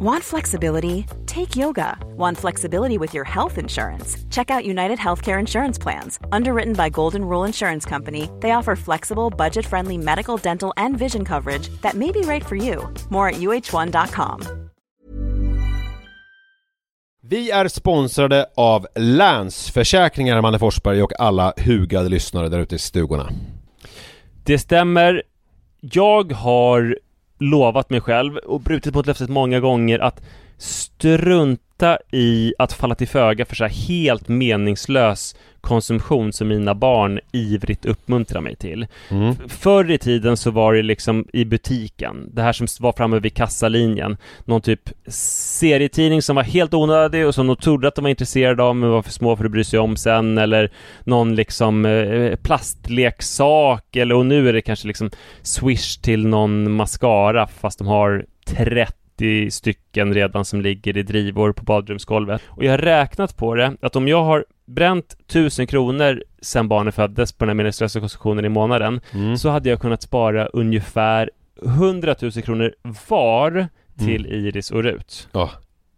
Want flexibility? Take yoga. Want flexibility with your health insurance? Check out United Healthcare Insurance Plans. Underwritten by Golden Rule Insurance Company, they offer flexible, budget friendly medical, dental, and vision coverage that may be right for you. More at uh1.com. Vi är sponsrade av Länsförsäkringar, Manne Forsberg och alla hugade lyssnare där ute i stugorna. Det stämmer. Jag har lovat mig själv och brutit mot löftet många gånger att strunta i att falla till föga för så här helt meningslös konsumtion som mina barn ivrigt uppmuntrar mig till. Mm. Förr i tiden så var det liksom i butiken, det här som var framme vid kassalinjen, någon typ serietidning som var helt onödig och som de trodde att de var intresserade av men var för små för att bry sig om sen eller någon liksom eh, plastleksak eller och nu är det kanske liksom swish till någon mascara fast de har 30 stycken redan som ligger i drivor på badrumsgolvet. Och jag har räknat på det, att om jag har bränt 1000 kronor sen barnet föddes på den här meningslösa konsumtionen i månaden, Mm. så hade jag kunnat spara ungefär 100 000 kronor var till Iris och Rut. Ja,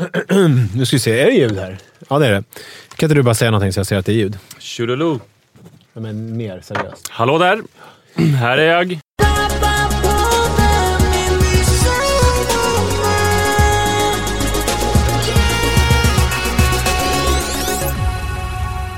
Nu ska vi se, är det ljud här? Ja, det är det. Kan inte du bara säga någonting så jag ser att det är ljud? Tjololo! Ja, men mer seriöst. Hallå där! Här är jag.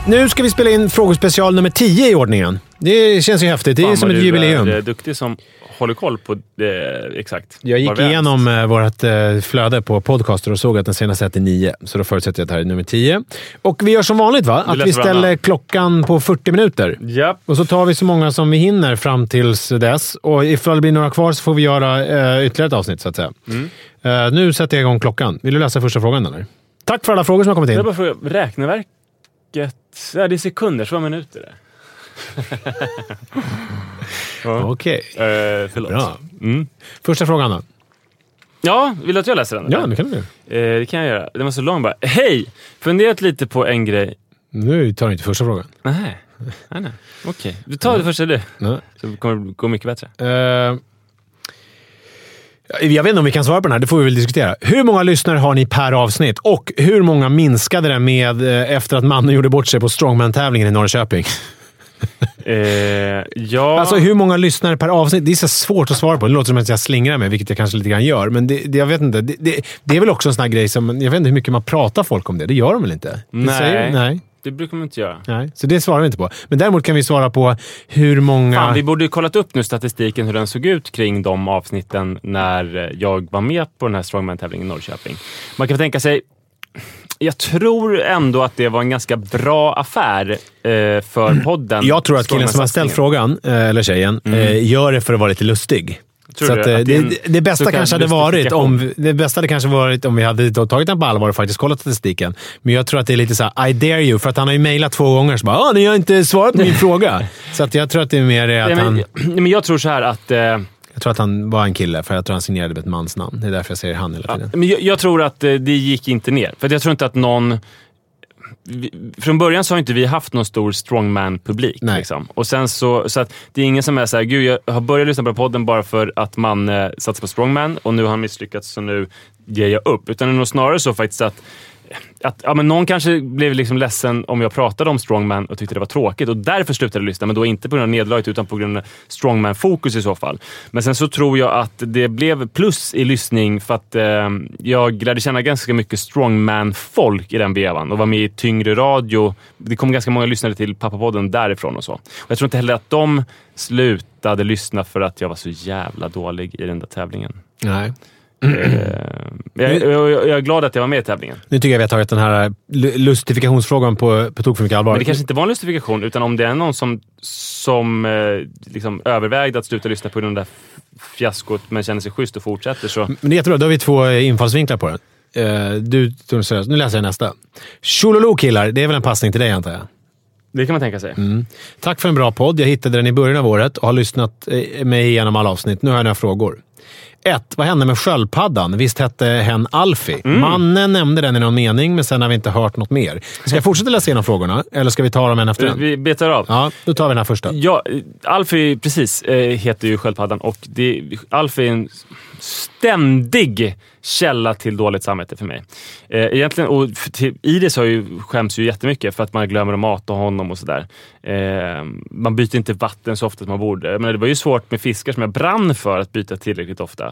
Nu ska vi spela in frågespecial nummer 10 i ordningen. Det känns ju häftigt. Det är Fan, som vad ett du jubileum. är eh, duktig som håller koll på det, exakt. Jag gick Var är. igenom eh, vårt eh, flöde på podcaster och såg att den senaste hette 9. Så då förutsätter jag att det här är nummer 10. Och vi gör som vanligt, va? Att vi ställer varandra. klockan på 40 minuter. Japp. Och så tar vi så många som vi hinner fram tills dess. Och ifall det blir några kvar så får vi göra eh, ytterligare ett avsnitt, så att säga. Mm. Eh, nu sätter jag igång klockan. Vill du läsa första frågan, eller? Tack för alla frågor som har kommit Jag in. bara fråga, räkneverket... Ja, det är sekunder, så vad minuter är ja. Okej. Eh, förlåt. Bra. Mm. Första frågan då. Ja, vill du att jag läser den? Ja, det kan du. Eh, det kan jag göra. Den var så lång bara. Hej! Funderat lite på en grej. Nu tar du inte första frågan. Nej, nej, nej. Okej. Du tar det första du. Nej. Så kommer det gå mycket bättre. Eh, jag vet inte om vi kan svara på den här, det får vi väl diskutera. Hur många lyssnare har ni per avsnitt? Och hur många minskade det med eh, efter att mannen gjorde bort sig på strongman-tävlingen i Norrköping? Eh, ja... Alltså hur många lyssnare per avsnitt? Det är så svårt att svara på. Det låter som att jag slingrar mig, vilket jag kanske lite grann gör. Men det, det, jag vet inte. Det, det, det är väl också en sån här grej som... Jag vet inte hur mycket man pratar folk om det. Det gör de väl inte? Nej. säger- nej. Det brukar man inte göra. Nej. Så det svarar vi inte på. Men däremot kan vi svara på hur många... Fan, vi borde ju kollat upp nu statistiken hur den såg ut kring de avsnitten när jag var med på den här Strongman-tävlingen i Norrköping. Man kan tänka sig jag tror ändå att det var en ganska bra affär eh, för podden. Jag tror att killen som har ställt frågan, eh, eller tjejen, eh, gör det för att vara lite lustig. Tror så du att, att eh, det bästa kanske hade varit om det bästa hade kanske varit om vi hade tagit den på allvar och faktiskt kollat statistiken. Men jag tror att det är lite så här, I dare you, för att han har ju mejlat två gånger så bara “Åh, ni har inte svarat på min fråga”. Så att jag tror att det är mer att Nej, han... men, men jag tror så här att... Eh, Jag tror att han var en kille, för jag tror han signerade med ett mansnamn. Det är därför jag säger han hela Ja, tiden. men jag, jag tror att eh, det gick inte ner. För jag tror inte att någon... Vi, från början så har inte vi haft någon stor strongman-publik. Liksom. Och sen så, så att det är ingen som är såhär, gud jag har börjat lyssna på podden bara för att man eh, satsar på strongman och nu har han misslyckats så nu ger jag upp. Utan det är nog snarare så faktiskt att att ja, men någon kanske blev liksom ledsen om jag pratade om strongman och tyckte det var tråkigt och därför slutade lyssna. Men då inte på grund av nederlaget utan på grund av strongman-fokus i så fall. Men sen så tror jag att det blev plus i lyssning för att eh, jag lärde känna ganska mycket strongman-folk i den vevan och var med i tyngre radio. Det kom ganska många lyssnare till Pappapodden därifrån och så. Och jag tror inte heller att de slutade lyssna för att jag var så jävla dålig i den där tävlingen. Nej. Eh, jag, jag, jag är glad att jag var med i tävlingen. Nu tycker jag vi har tagit den här lu- lustifikationsfrågan på, på tok för mycket allvar. Men det kanske inte var en lustifikation, utan om det är någon som, som eh, liksom övervägde att sluta lyssna på grund av det där fiaskot men känner sig schysst och fortsätter så... Men det är jättebra. Då har vi två eh, infallsvinklar på den. Eh, du tog det seriöst. Nu läser jag nästa. Tjololo killar. Det är väl en passning till dig antar jag? Det kan man tänka sig. Tack för en bra podd. Jag hittade den i början av året och har lyssnat eh, mig igenom alla avsnitt. Nu har jag några frågor. 1. Vad hände med sköldpaddan? Visst hette hen Alfie? Mannen nämnde den i någon mening, men sen har vi inte hört något mer. Ska jag fortsätta läsa igenom frågorna, eller ska vi ta dem en efter en? Vi betar av. Ja, då tar vi den här första. Ja, Alfie, precis, eh, heter ju sköldpaddan och det, Alfie är en ständig källa till dåligt samvete för mig. Eh, egentligen, och till, Iris har ju, skäms ju jättemycket för att man glömmer att mata honom och sådär. Eh, man byter inte vatten så ofta som man borde. Menar, det var ju svårt med fiskar som jag brann för att byta tillräckligt ofta.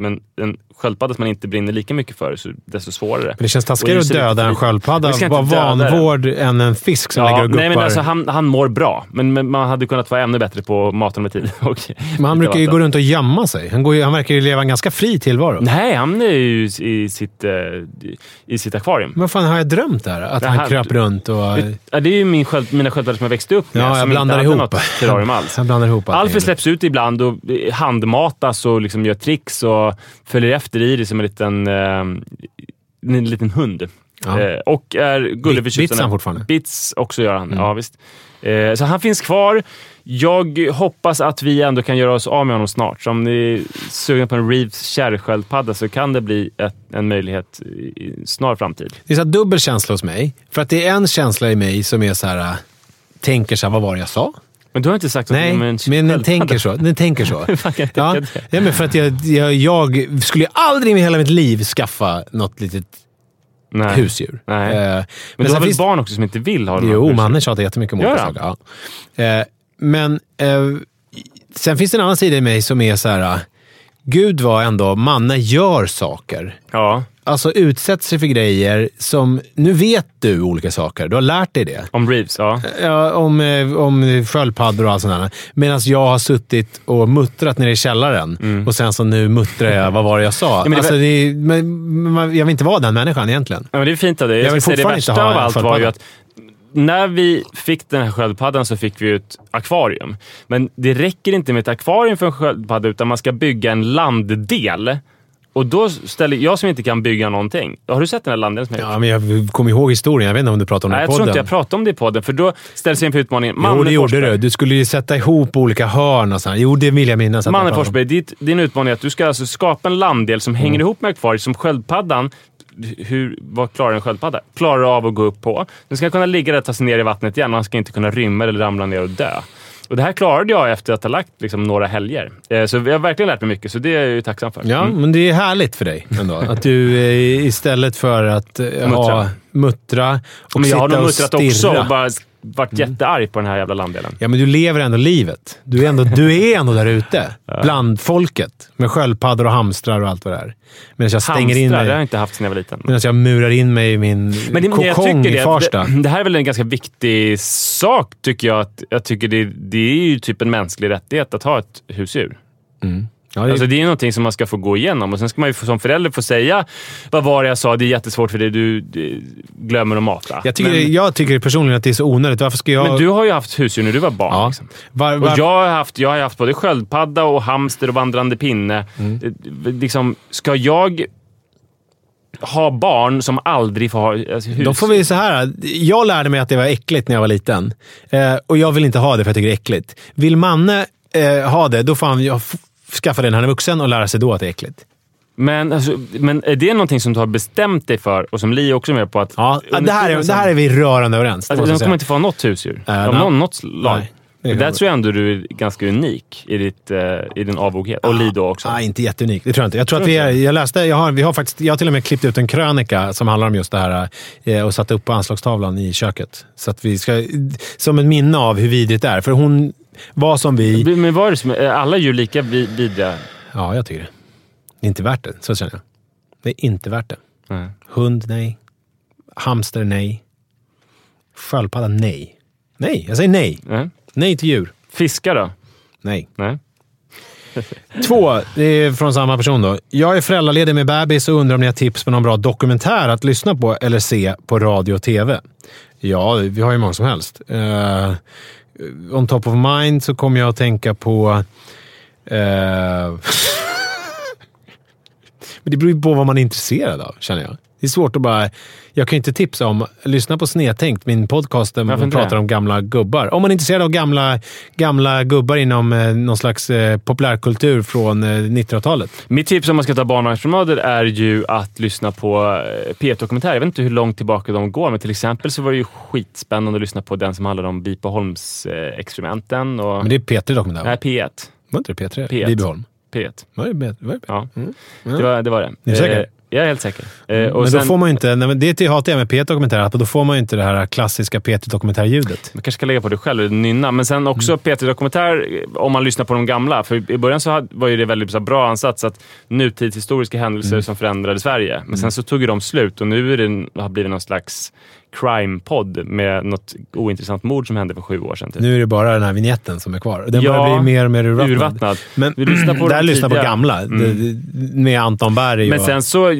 Men en sköldpadda som man inte brinner lika mycket för, så desto svårare. Men det känns Och taskigare att döda en sköldpadda av den. vanvård än en fisk som ligger och guppar. nej, men alltså, han, han mår bra, men, men man hade kunnat vara ännu bättre på att mata i tid. Men han brukar ju gå runt och gömma sig. Han, går ju, han verkar ju leva en ganska fri tillvaro. Nej, han är ju i sitt, eh, i sitt akvarium. Men vad fan har jag drömt där? Att han här- kröp runt och... Ja, det är ju min sköld, mina sköldpaddor som jag växte upp med. Ja, jag blandar ihop. något terrarium alls. Jag blandar ihop. Alfie släpps ut ibland och handmatas och liksom gör tricks och följer efter Iris som en liten, eh, en liten hund. Ja. Eh, och är gullig förtjusande. bits han fortfarande? Bits också gör han, Mm. ja visst. Eh, så han finns kvar. Jag hoppas att vi ändå kan göra oss av med honom snart. Så om ni är sugna på en Reeves kärrsköldpadda så kan det bli ett, en möjlighet i snar framtid. Det är så dubbel känsla hos mig. För att det är en känsla i mig som är så här... äh, Tänker så här, vad var det jag sa? Men du har inte sagt att Nej, men den tänker så. Den tänker så. Ja, ja, men för att jag, jag, jag skulle aldrig i hela mitt liv skaffa något litet Nej. husdjur. Nej. Eh, Men, du sen har väl finns- barn också som inte vill ha dem? Jo, mannen tjatar jättemycket om olika saker. Ja. Eh, men eh, sen finns det en annan sida i mig som är så här. äh, Gud var ändå, Manne gör saker. Ja, Alltså utsätter sig för grejer som... Nu vet du olika saker. Du har lärt dig det. om Reeves. Ja. Ja, om, eh, om sköldpaddor och allt sånt där. Medan jag har suttit och muttrat nere i källaren och sen så nu muttrar jag, vad var det jag sa? Mm. men det alltså, det men, jag vill inte vara den människan egentligen. Ja, men det är fint av dig. Jag Jag vill det fortfarande inte värsta ha av allt var ju att när vi fick den här sköldpaddan så fick vi ett akvarium. Men det räcker inte med ett akvarium för en sköldpadda, utan man ska bygga en landdel. Och då ställer jag som inte kan bygga någonting. Har du sett den här jag gjort? Ja, men jag kommer ihåg historien. Jag vet inte om du pratar om Nej, den jag här tror podden. inte jag pratade om det i podden, för då ställs jag inför utmaningen. Jo, Manne det gjorde Forsberg. du. Du skulle ju sätta ihop olika hörn och sånt. Jo, det vill jag minnas. jag Manne pratade. Forsberg, ditt, din utmaning är att du ska alltså skapa en landdel som Mm. hänger ihop med akvariet, som sköldpaddan hur, vad klarar en sköldpadda? Klarar av att gå upp på. Den ska kunna ligga där och ta sig ner i vattnet igen han ska inte kunna rymma eller ramla ner och dö. Och Det här klarade jag efter att ha lagt liksom, några helger. Eh, så jag har verkligen lärt mig mycket, så det är jag ju tacksam för. Ja, Mm. men det är härligt för dig ändå. Att du eh, istället för att eh, ha muttra och Men jag har sitta nog och muttrat också stirra. och bara varit jättearg på den här jävla landdelen. Ja, men du lever ändå livet. Du är ändå, du är ändå där ute. Bland folket. Med sköldpaddor och hamstrar och allt vad det är. Medan jag stänger in Hamstrar, det har jag mig. inte haft sedan jag var liten. Medan jag murar in mig i min Men, det, kokong i det, Farsta. det, det här är väl en ganska viktig sak, tycker jag. Att, jag tycker det, det är ju typ en mänsklig rättighet att ha ett husdjur. Ja, det, Alltså det är ju någonting som man ska få gå igenom och sen ska man ju som förälder få säga vad var det jag sa, det är jättesvårt för dig, du, glömmer att mata. jag, tycker, men, jag tycker personligen att det är så onödigt. Varför ska jag... men du har ju haft husdjur när du var barn. Ja. Liksom. Var, Och var, jag har, haft, jag har haft både sköldpadda och hamster och vandrande pinne. Mm. Eh, Liksom, ska jag ha barn som aldrig får ha alltså, hus? Då får vi så här. Jag lärde mig att det var äckligt när jag var liten. Eh, och jag vill inte ha det för jag tycker det är äckligt. Vill Manne eh, ha det, då får han skaffa det när han är vuxen och lära sig då att det är äckligt. Men, alltså, men är det någonting som du har bestämt dig för och som Li också är med på? att Ja, det, här är, det här är vi rörande överens. Alltså, de kommer inte få ha något husdjur. Äh, Av nej. någon, något slag. Nej. Det Där tror jag ändå du är ganska unik i, ditt, eh, i din avoghet. Och Lido också. Nej, inte jätteunik. Det tror jag inte. Jag tror Tror att vi är, jag läste, jag har, vi har faktiskt, jag har till och med klippt ut en krönika som handlar om just det här eh, och satt upp på anslagstavlan i köket. Så att vi ska, som ett minne av hur vidrigt det är. För hon var som vi... Men vad är det som, är alla djur lika vid- vidriga? Ja, jag tycker det. Det är inte värt det. Så känner jag. Det är inte värt det. Nej. Hund, nej. Hamster, nej. Sköldpadda, nej. Nej, jag säger nej. Nej. Nej till djur. Fiskar då? Nej. Nej. Två, det är från samma person då. Jag är föräldraledig med bebis och undrar om ni har tips på någon bra dokumentär att lyssna på eller se på radio och tv. Ja, vi har ju många som helst. Uh, Eh, on top of mind så kommer jag att tänka på... eh, Men det beror ju på vad man är intresserad av, känner jag. Det är svårt att bara... Jag kan ju inte tipsa om... Lyssna på Snedtänkt, min podcast där man pratar om gamla gubbar. Om man är intresserad av gamla, gamla gubbar inom eh, någon slags eh, populärkultur från eh, 1900-talet. Mitt tips om man ska ta barnvagnspromenader är ju att lyssna på eh, P1-dokumentärer. Jag vet inte hur långt tillbaka de går, men till exempel så var det ju skitspännande att lyssna på den som handlade om Bipaholms-experimenten. Och... Men det är P3 dokumentär. Nej, P1. Var inte det P3? P1. Vibyholm. P1. Var det P3? Var det P3? Ja, Mm. det var det. Var det. Är du säker? Eh, jag är helt säker. Eh, och men då sen, får man ju inte... Nej, det hatar jag med P1 dokumentär, att då får man ju inte det här klassiska P3 dokumentärljudet. Man kanske ska lägga på det själv och nynna. Men sen också Mm. P3 Dokumentär, eh, om man lyssnar på de gamla. För i början så var ju det väldigt så bra ansats att nutidshistoriska händelser Mm. som förändrade Sverige. Men sen så tog ju de slut och nu är det, har det blivit någon slags crime-podd med något ointressant mord som hände för sju år sedan. Typ. Nu är det bara den här vignetten som är kvar. Den Ja, börjar bli mer och mer urvattnad. Urvattnad. Men Vi lyssnar på där lyssnar på gamla. Mm. Med Anton Berg Men och... sen så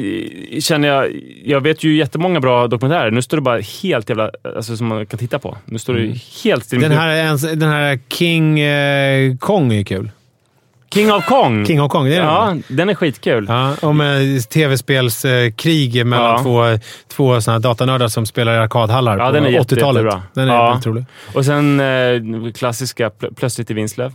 känner jag, jag vet ju jättemånga bra dokumentärer. Nu står det bara helt jävla, alltså som man kan titta på. Nu står det helt still. Den här, den här King eh, Kong är kul. King of Kong! King of Kong, det är Ja, den. den är skitkul. Ja, om eh, tv-spelskrig mellan Ja. två, två såna datanördar som spelar i arkadhallar Ja, på den är jätte- 80-talet. jättebra. Den är Ja. väldigt rolig. Och sen eh, klassiska Pl- Plötsligt i Vinslöv.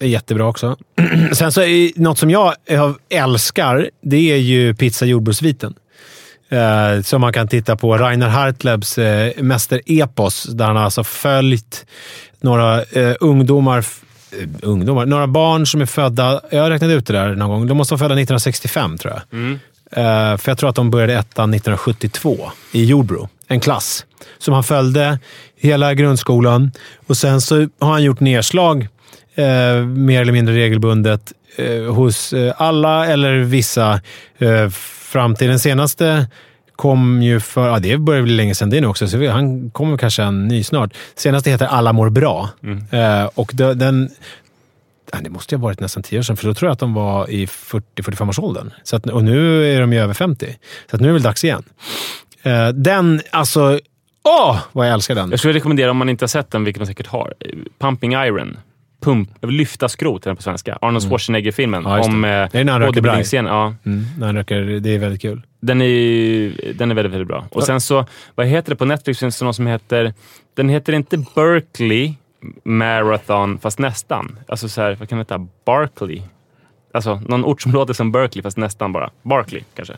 Är jättebra också. Sen så är något som jag eh, älskar, det är ju Pizza jordgubbsviten. Eh, som man kan titta på. Rainer Hartlebs eh, mästerepos, där han alltså följt några eh, ungdomar, f- eh, ungdomar, några barn som är födda, jag har räknat ut det där någon gång, de måste vara födda 1965 tror jag. Eh, för jag tror att de började ettan 1972 i Jordbro. En klass som han följde hela grundskolan. Och sen så har han gjort nedslag eh, mer eller mindre regelbundet eh, hos eh, alla eller vissa eh, fram till den senaste kom ju för, ja det börjar bli länge sedan det nu också, så han kommer kanske en ny snart. Senaste heter Alla mår bra. Eh, och det, den, ja, det måste ju ha varit nästan tio år sedan, för då tror jag att de var i 40-45-årsåldern. Så att, och nu är de ju över 50. Så nu är det väl dags igen. Eh, den, alltså... Åh, vad jag älskar den! Jag skulle rekommendera, om man inte har sett den, vilket man säkert har, eh, Pumping Iron. Pump, lyfta skrot den på svenska. Arnold Schwarzenegger-filmen. Mm. Ja, just det. om eh, bodybuilding-scenen. Ja, Mm, när han röker, det är väldigt kul. Den är, den är väldigt, väldigt bra. Och sen så, vad heter det på Netflix? Finns det någon som heter... Den heter inte Berkeley Marathon, fast nästan. Alltså så här, vad kan det heta? Barkley. Alltså någon ort som låter som Berkeley, fast nästan bara. Barkley kanske.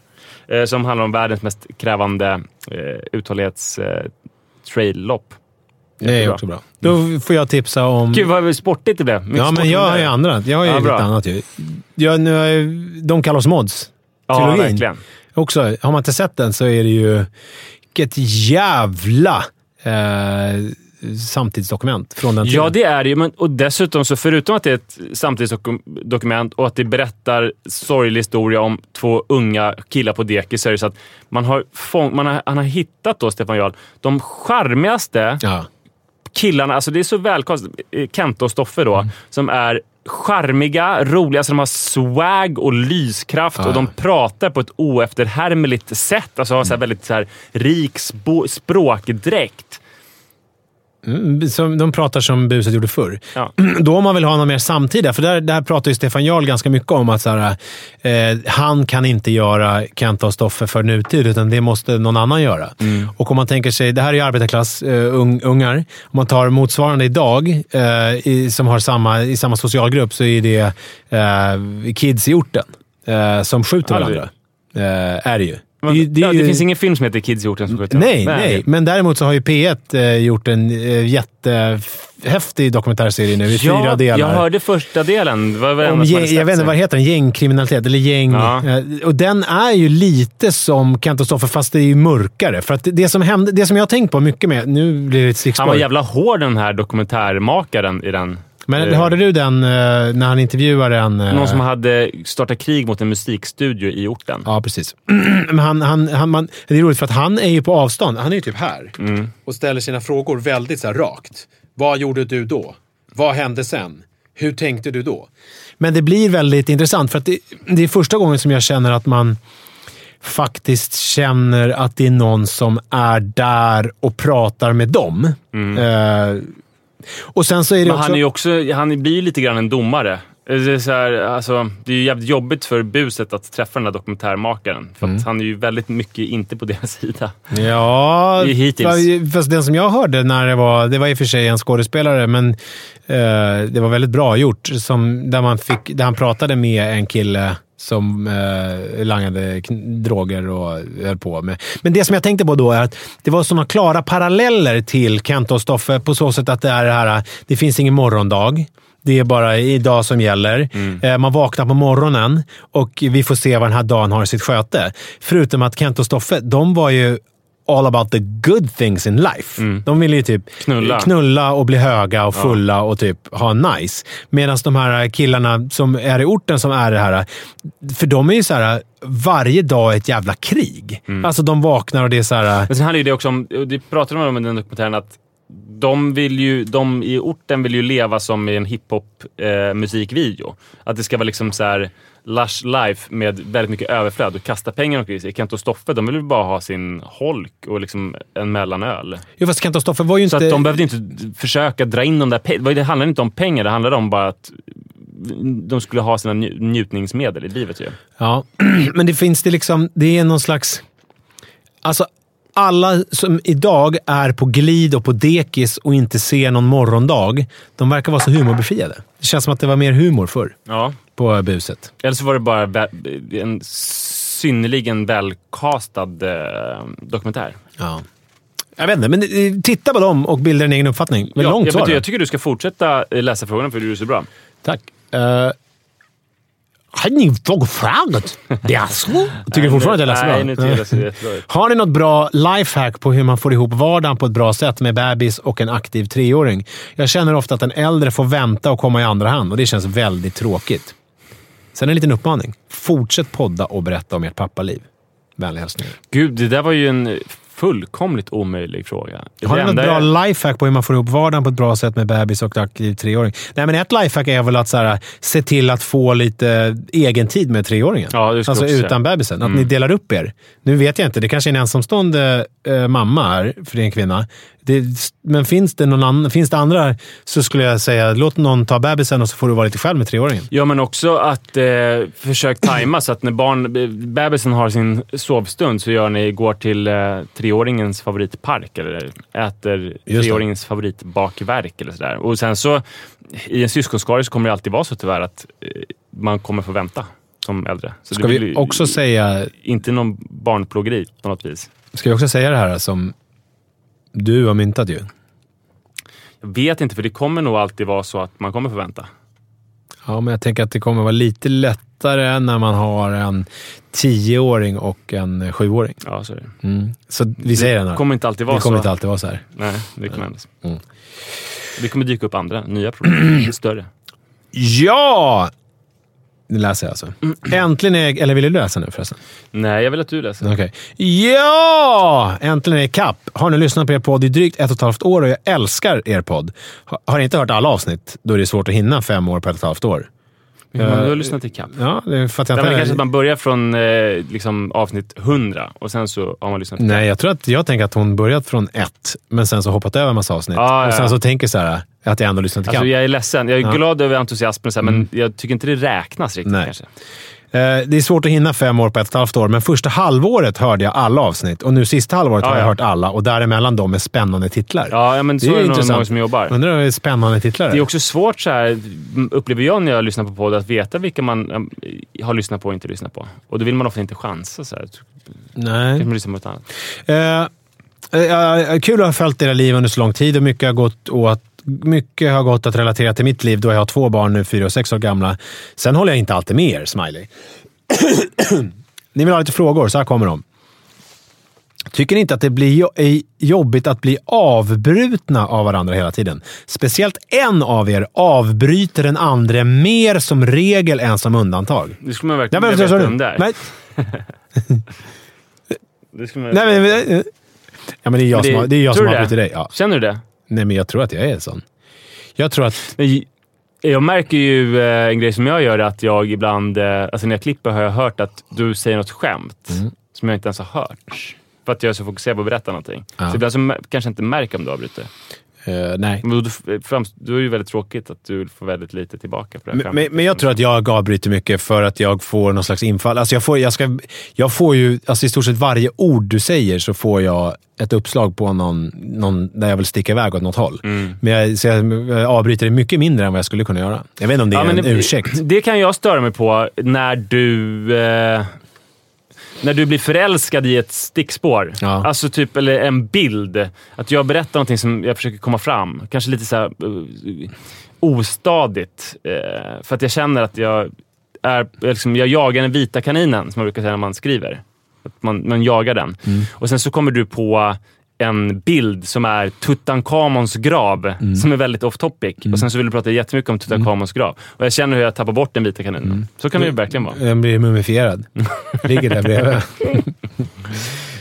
Eh, som handlar om världens mest krävande eh, uthållighets eh, trail-lopp. Det är också bra. Då får jag tipsa om... Gud vad sportigt det blev. Mycket ja, men jag har ju andra. Jag har ju Ja, lite annat ju. Jag, nu De kallar oss mods. Ja, verkligen. Också, har man inte sett den så är det ju... Vilket jävla eh, samtidsdokument från den Ja, tiden. det är det ju. Men, och dessutom, så förutom att det är ett samtidsdokument och att det berättar sorglig historia om två unga killar på dekis, så är det så att man har, fång, man har, han har hittat då, Stefan Jarl, de charmigaste Ja. killarna. Alltså det är så välkonstigt. Kenta och Stoffe då, Mm. som är charmiga, roliga, alltså de har swag och lyskraft och de pratar på ett oefterhärmligt sätt. Alltså har så här väldigt så här, rik språkdräkt. Mm, som de pratar som buset gjorde förr. Ja. Då om man vill ha något mer samtida, för där, där pratar ju Stefan Jarl ganska mycket om att så här, eh, han kan inte göra Kenta och Stoffe för nutid, utan det måste någon annan göra. Och om man tänker sig, det här är ju arbetarklass, eh. Om man tar motsvarande idag, eh, i, som har samma, i samma socialgrupp, så är det eh, kids i orten eh, som skjuter varandra. Eh, är det ju. Det ju- det är ja, det ju- finns ingen film som heter Kids i orten som skjuter. Nej, nej, Men däremot så har ju P1 eh, gjort en eh, jättehäftig dokumentärserie nu i ja, fyra delar. Jag hörde första delen. Det var om gäng, jag vet inte vad det heter, en gängkriminalitet eller gäng. Ja. eh, Och den är ju lite som Kent och Stoffe, fast det är ju mörkare. För att det- det som, hände, det som jag har tänkt på mycket med... Nu blir det ett Han var stickspår. jävla hård den här dokumentärmakaren i den. Men Eh, hörde du den eh, när han intervjuar en... eh, Någon som hade startat krig mot en musikstudio i orten. Ja, precis. Men han, han, han, man, det är roligt för att han är ju på avstånd. Han är ju typ här och ställer sina frågor väldigt så rakt. Vad gjorde du då? Vad hände sen? Hur tänkte du då? Men det blir väldigt intressant för att det, det är första gången som jag känner att man faktiskt känner att det är någon som är där och pratar med dem. Eh, och sen så är det Men också... han, är också, han blir ju lite grann en domare. Det är, så här, alltså, det är ju jävligt jobbigt för buset att träffa den här dokumentärmakaren. För att han är ju väldigt mycket inte på deras sida. Ja, hittills. fast den som jag hörde när det var, det var i och för sig en skådespelare, men eh, det var väldigt bra gjort. Som, där, man fick, där han pratade med en kille som eh, langade droger och höll på med. Men det som jag tänkte på då är att det var sådana klara paralleller till Kent och Stoffe på så sätt att det är det här, det finns ingen morgondag. Det är bara idag som gäller. Eh, Man vaknar på morgonen och vi får se vad den här dagen har i sitt sköte. Förutom att Kent och Stoffe, de var ju all about the good things in life. De ville ju typ Knulla. knulla och bli höga och fulla och typ ha nice. Medan de här killarna som är i orten som är det här, för de är ju så här varje dag ett jävla krig. Alltså de vaknar och det är så här... Men sen handlar ju det också om, det pratade de om i den dokumentären, att de, vill ju, de i orten vill ju leva som i en hiphop eh, musikvideo. Att det ska vara liksom så här lush life med väldigt mycket överflöd och kasta pengar omkring sig. Kent och Stoffe, de vill ju bara ha sin holk och liksom en mellanöl. Jo, fast Kent och Stoffe var ju Så inte... de behövde inte försöka dra in de där pengarna. Det handlade inte om pengar, det handlade om bara att de skulle ha sina nju- njutningsmedel i livet. Ju. Ja, men det finns det liksom... Det är någon slags... Alltså, alla som idag är på glid och på dekis och inte ser någon morgondag, de verkar vara så humorbefriade. Det känns som att det var mer humor förr Ja. På buset. Eller så var det bara en synnerligen välkastad eh, dokumentär. Ja. Jag vet inte, men eh, titta på dem och bilda en egen uppfattning. Men Ja, långt jag, då. jag tycker du ska fortsätta eh, läsa frågorna för du är så bra. Tack. Uh, har ni tagit fraget? Det är så. Tycker du fortfarande att jag läser bra? Nej, nu tycker jag det ser jättebra ut. Har ni något bra lifehack på hur man får ihop vardagen på ett bra sätt med bebis och en aktiv treåring? Jag känner ofta att den äldre får vänta och komma i andra hand och det känns väldigt tråkigt. Sen en liten uppmaning. Fortsätt podda och berätta om ert pappaliv. Vänliga hälsningar. Gud, det där var ju en fullkomligt omöjlig fråga. Har ni något bra är- lifehack på hur man får ihop vardagen på ett bra sätt med bebis och aktiv treåring? Nej, men ett lifehack är väl att så här, se till att få lite egen tid med treåringen. Ja, alltså utan säga. bebisen. Att ni delar upp er. Nu vet jag inte, det kanske är en ensamstående eh, mamma här, för det är en kvinna. Det, men finns det, någon annan, finns det andra så skulle jag säga låt någon ta bebisen och så får du vara lite själv med treåringen. Ja, men också att eh, försök tajma så att när barn, be- bebisen har sin sovstund så gör ni, går till eh, treåringens favoritpark eller äter treåringens favoritbakverk eller sådär. Och sen så, i en syskonskara så kommer det alltid vara så tyvärr att eh, man kommer få vänta som äldre. Så Ska vi också säga, Inte någon barnplågeri på något vis. ska vi också säga det här som du har myntat ju? Jag vet inte, för det kommer nog alltid vara så att man kommer få vänta. Ja, men jag tänker att det kommer vara lite lättare när man har en tioåring och en sjuåring. Ja, så är det. Mm. Så vi säger den Det här. kommer inte alltid vara det kommer så. inte alltid vara så här. Nej, det kommer hända. Mm. Det kommer dyka upp andra, nya problem. Större. Ja! Nu läser jag alltså. Äntligen är... Eller vill du läsa nu förresten? Nej, jag vill att du läser. Okej. Ja! Äntligen är det kapp. Har nu lyssnat på er podd i drygt ett och ett halvt år och jag älskar er podd. Ha- Har inte hört alla avsnitt, då är det svårt att hinna fem år på ett och ett halvt år. Men du har lyssnat till kapp. Ja, det fattar Det jag är inte. kanske att man börjar från eh, liksom, avsnitt 100 och sen så har man lyssnat till Nej, jag tror att jag tänker att hon börjat från ett, men sen så hoppat över en massa avsnitt. Ah, och sen ja. så tänker så här, att jag ändå lyssnat till Alltså, kapp. jag är ledsen. Jag är Ja. glad över entusiasmen, så men jag tycker inte det räknas riktigt Nej. kanske. Eh, Det är svårt att hinna fem år på ett och ett halvt år, men första halvåret hörde jag alla avsnitt och nu sista halvåret Ja, har jag ja. hört alla och däremellan dem med spännande titlar. Ja, men så Det är är det nog många som jobbar. Undrar hur spännande titlar Det är också svårt, så här, upplever jag när jag lyssnar på podd, att veta vilka man har lyssnat på och inte lyssnat på. Och då vill man ofta inte chansa. Så här. Nej. Man lyssnar på något annat. Eh, eh, kul att ha följt era liv under så lång tid och mycket har gått åt mycket har gått att relatera till mitt liv då jag har två barn nu, fyra och sex år gamla. Sen håller jag inte alltid med er, smiley. Ni vill ha lite frågor, så här kommer de. Tycker ni inte att det blir är jobbigt att bli avbrutna av varandra hela tiden? Speciellt en av er avbryter den andra mer som regel än som undantag. Det skulle man verkligen vilja veta om det är. Nej, Det skulle man nej, men, eh, ja, men det är jag Men som, har- det är jag som avbryter dig. Ja. Känner du det? Nej, men jag tror att jag är en sån. Jag tror att... Jag märker ju eh, en grej som jag gör, att jag ibland, eh, alltså när jag klipper har jag hört att du säger något skämt Mm. som jag inte ens har hört. För att jag är så fokuserad på att berätta någonting. Ja. Så ibland så kanske jag inte märker om du avbryter. Eh, nej. Men då, framst- då är ju väldigt tråkigt att du får väldigt lite tillbaka på det Men, men, men jag tror att jag avbryter mycket för att jag får någon slags infall. Alltså jag, får, jag, ska, jag får ju, alltså i stort sett varje ord du säger så får jag ett uppslag på någon, någon där jag vill sticka iväg åt något håll. Mm. Men jag, så jag, avbryter det mycket mindre än vad jag skulle kunna göra. Jag vet inte om det är Ja, men en det- ursäkt. Det kan jag störa mig på när du... Eh, när du blir förälskad i ett stickspår. Ja. Alltså typ, eller en bild. Att jag berättar någonting som jag försöker komma fram. Kanske lite så här, eh, ostadigt. Eh, för att jag känner att jag är... Liksom, jag jagar den vita kaninen, som man brukar säga när man skriver. Att man, man jagar den. Mm. Och sen så kommer du på en bild som är Tutankhamons grav, Mm. som är väldigt off topic. Och sen så vill du prata jättemycket om Tutankhamons grav. Och jag känner hur jag tappar bort den vita kaninen. Mm. Så kan det ju verkligen vara. Den blir mumifierad. Ligger där bredvid.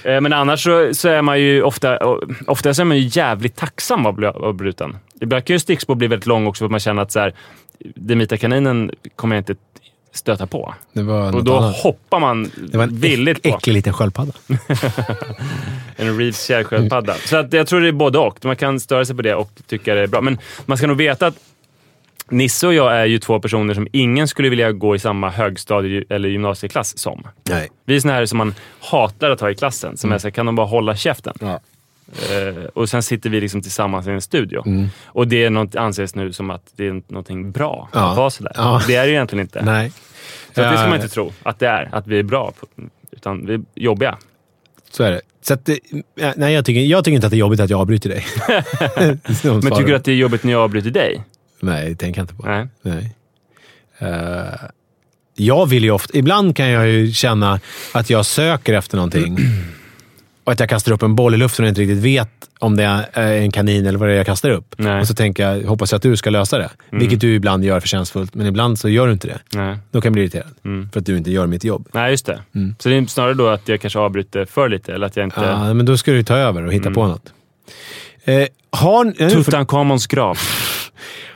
Eh, Men annars så, så är man ju ofta, ofta så är man ju jävligt tacksam av avbruten. Ibland kan ju stickspår bli väldigt lång också för att man känner att så här, den vita kaninen kommer jag inte stöta på. Och då annat. hoppar man Det var en villigt äck, på. äcklig liten sköldpadda. En Reeves fjärilsköldpadda. Så att jag tror det är både och. Man kan störa sig på det och tycka det är bra. Men man ska nog veta att Nisse och jag är ju två personer som ingen skulle vilja gå i samma högstadie eller gymnasieklass som. Nej. Vi är såna här som man hatar att ha i klassen. Som är så här, kan de bara hålla käften? Ja. Eh, och sen sitter vi liksom tillsammans i en studio. Och det är något, anses nu som att det är någonting bra Ja. att vara sådär. Ja. Det är det ju egentligen inte. Nej. Så att det ska Ja, man inte tro att det är. Att vi är bra. På, utan vi är jobbiga. Så är det. Så att, nej, jag tycker, jag tycker inte att det är jobbigt att jag avbryter dig. Men tycker du att det är jobbigt när jag avbryter dig? Nej, det tänker jag inte på. Nej. Nej. Eh, jag vill ju ofta... Ibland kan jag ju känna att jag söker efter någonting och att jag kastar upp en boll i luften och inte riktigt vet om det är en kanin eller vad det är jag kastar upp. Nej. Och så tänker jag, hoppas jag att du ska lösa det. Vilket du ibland gör förtjänstfullt, men ibland så gör du inte det. Nej. Då kan jag bli irriterad. För att du inte gör mitt jobb. Nej, just det. Så det är snarare då att jag kanske avbryter för lite, eller att jag inte... Ja, men då ska du ta över och hitta på något. Eh, har, Tutankhamons grav.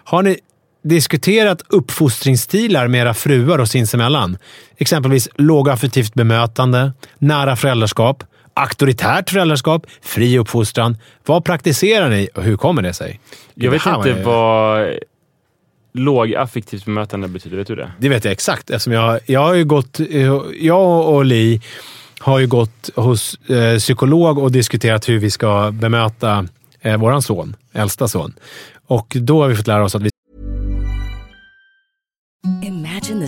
Har ni diskuterat uppfostringsstilar med era fruar och sinsemellan? Exempelvis lågaffektivt bemötande, nära föräldraskap, auktoritärt föräldraskap, fri uppfostran. Vad praktiserar ni och hur kommer det sig? Jag vet Det inte vad lågaffektivt bemötande betyder. Vet du det? Det vet jag exakt eftersom jag, jag har ju gått... Jag och Li har ju gått hos eh, psykolog och diskuterat hur vi ska bemöta eh, våran son, äldsta son. Och då har vi fått lära oss att vi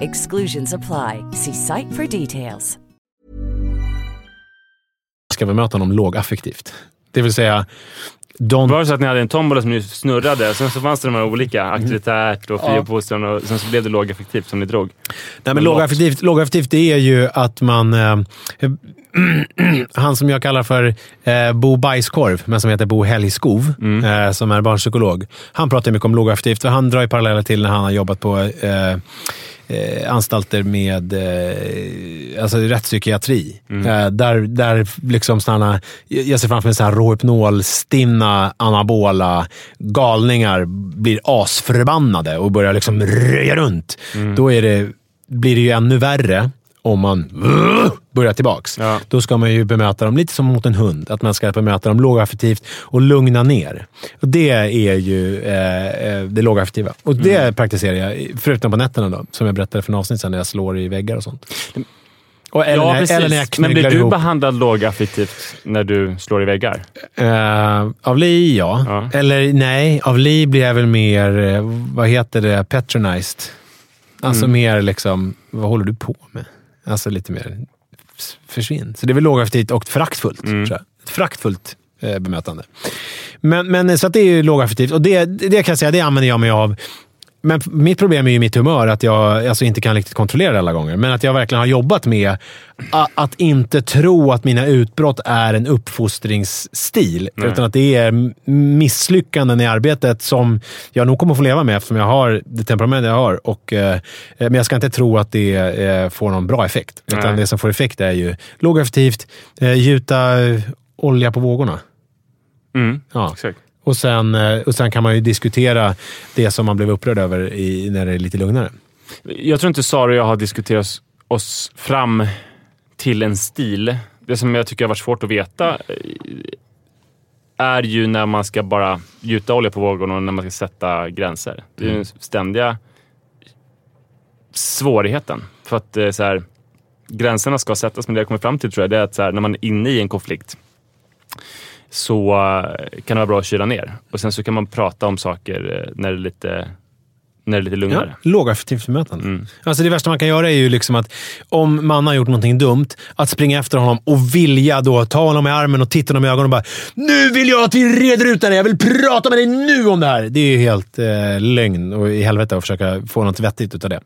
Exclusions apply. See site for details. ska bemöta honom lågaffektivt. Det vill säga, don't Var det så att ni hade en tombola som ni snurrade, sen så fanns det de här olika, auktoritärt och fri och sen så blev det lågaffektivt som ni drog? Nej, men lågaffektivt, lågaffektivt det är ju att man... Eh, han som jag kallar för eh, Bo Bajskorv, men som heter Bo Helgskov, eh, som är barnpsykolog. Han pratar mycket om lågaffektivt, för han drar ju paralleller till när han har jobbat på eh, eh, anstalter med eh, alltså rättspsykiatri. Eh, där där liksom såna, jag ser framför mig så här Rohypnol-stinna, anabola galningar blir asförbannade och börjar liksom röja runt. Då är det, blir det ju ännu värre om man börjar tillbaks. Ja. Då ska man ju bemöta dem lite som mot en hund. Att man ska bemöta dem lågaffektivt och lugna ner. Och det är ju eh, eh, det lågaffektiva. Och det Mm. praktiserar jag, förutom på nätterna då, som jag berättade för en avsnitt sedan, när jag slår i väggar och sånt. Och, eller, ja, när, precis. eller när jag Men blir du ihop. behandlad lågaffektivt när du slår i väggar? Uh, av Li, ja. Ja. Eller nej, av Li blir jag väl mer, eh, vad heter det, patronized. Alltså Mm. mer liksom, vad håller du på med? Alltså lite mer, försvinn. Så det är väl lågaffektivt och föraktfullt, Mm. tror jag. Ett föraktfullt eh, bemötande. Men, men, så det är ju lågaffektivt och det, det kan jag säga, det använder jag mig av. Men mitt problem är ju mitt humör, att jag alltså inte kan riktigt kontrollera det alla gånger. Men att jag verkligen har jobbat med a- att inte tro att mina utbrott är en uppfostringsstil. Nej. Utan att det är misslyckanden i arbetet som jag nog kommer få leva med eftersom jag har det temperament jag har. Och, eh, men jag ska inte tro att det eh, får någon bra effekt. Utan Nej. det som får effekt är ju lågaffektivt, eh, gjuta eh, olja på vågorna. Mm. Ja. Exakt. Och sen, eh, och sen kan man ju diskutera det som man blev upprörd över i, när det är lite lugnare. Jag tror inte Sara och jag har diskuterat oss, fram till en stil. Det som jag tycker har varit svårt att veta eh, är ju när man ska bara gjuta olja på vågorna och när man ska sätta gränser. Det är ju den ständiga svårigheten. För att eh, så här, gränserna ska sättas, men det jag kommer fram till tror jag det är att så här, när man är inne i en konflikt så eh, kan det vara bra att kyla ner. Och sen så kan man prata om saker eh, när det är lite, när det är lite Ja, lugnare. lågaffektivt bemötande. Mm. Alltså det värsta man kan göra är ju liksom att om man har gjort någonting dumt, att springa efter honom och vilja då ta honom i armen och titta honom i ögonen och bara “Nu vill jag att vi reder ut det här! Jag vill prata med dig nu om det här!” Det är ju helt eh, lögn och i helvete att försöka få något vettigt utav det.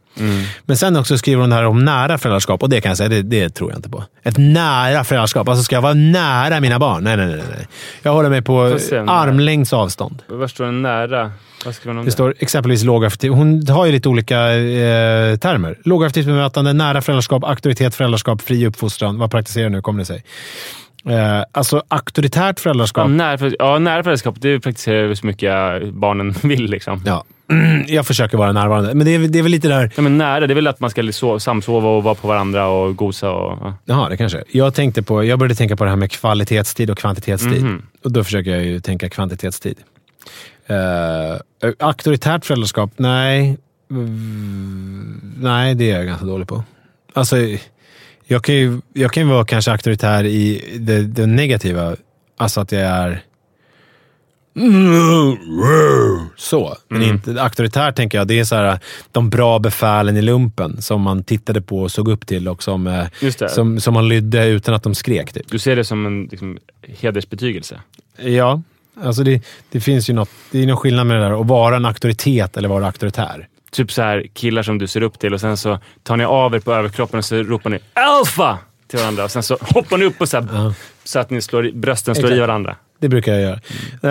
Men sen också skriver hon det här om nära föräldraskap och det kan jag säga, det, det tror jag inte på. Ett nära föräldraskap. Alltså ska jag vara nära mina barn? Nej, nej, nej. nej. Jag håller mig på armlängds avstånd. Var står det nära? Det det? står exempelvis lågaffektiv. Hon har ju lite olika eh, termer. Lågaffektivt bemötande, nära föräldraskap, auktoritet, föräldraskap, fri uppfostran. Vad praktiserar nu, kommer det sig. Eh, alltså auktoritärt Ja, föräldraskap. nära, ja, nära föräldraskap, det praktiserar så mycket jag- barnen vill. Liksom. Ja. Ja. Jag försöker vara närvarande, men det är, det är väl lite där... men nära, det är väl att man ska so- samsova och vara på varandra och gosa. Och, ja. Jaha, det kanske. Jag, tänkte på, jag började tänka på det här med kvalitetstid och kvantitetstid. Mhm. Och då försöker jag ju tänka kvantitetstid. Uh, auktoritärt föräldraskap? Nej. Mm, nej, det är jag ganska dålig på. Alltså, jag kan ju, jag kan ju vara kanske auktoritär i det, det negativa. Alltså att jag är... Så. Men Mm. inte, auktoritär tänker jag, det är så här, de bra befälen i lumpen som man tittade på och såg upp till och som, eh, som, som man lydde utan att de skrek. Typ. Du ser det som en liksom, hedersbetygelse. Ja, alltså det, det finns ju något, det är någon skillnad med det där att vara en auktoritet eller vara auktoritär. Typ så här killar som du ser upp till och sen så tar ni av er på överkroppen och så ropar ni “Alfa!” till varandra. Och sen så hoppar ni upp och så, här, Ja. så att ni slår, i- brösten slår i Exakt. varandra. Det brukar jag göra.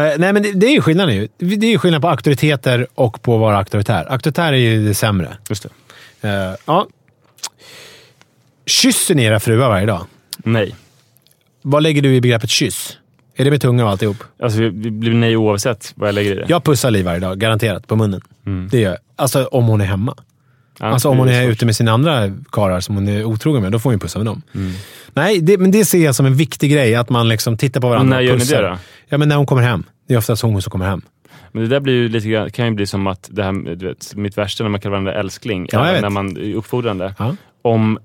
Eh, nej, men det, det är ju skillnaden. Ju. Det är ju skillnad på auktoriteter och på att vara auktoritär. Auktoritär är ju det sämre. Just det. Eh, ja. Kysser ni era fruar varje dag? Nej. Vad lägger du i begreppet kyss? Är det med tunga och alltihop? Alltså, det blir nej oavsett vad jag lägger i det. Jag pussar Liv varje dag, garanterat, på munnen. Mm. Det gör jag. Alltså om hon är hemma. Ja, Alltså om hon är svårt. ute med sina andra karlar som hon är otrogen med, då får hon ju pussa med dem. Mm. Nej, det, men det ser jag som en viktig grej, att man liksom tittar på varandra när och gör ni pussar. det då? Ja, men när hon kommer hem. Det är oftast hon som kommer hem. Men det där blir ju lite, kan ju bli som att det här, du vet, mitt värsta när man kallar varandra älskling, Ja, när man är uppfordrande. Ja. Om,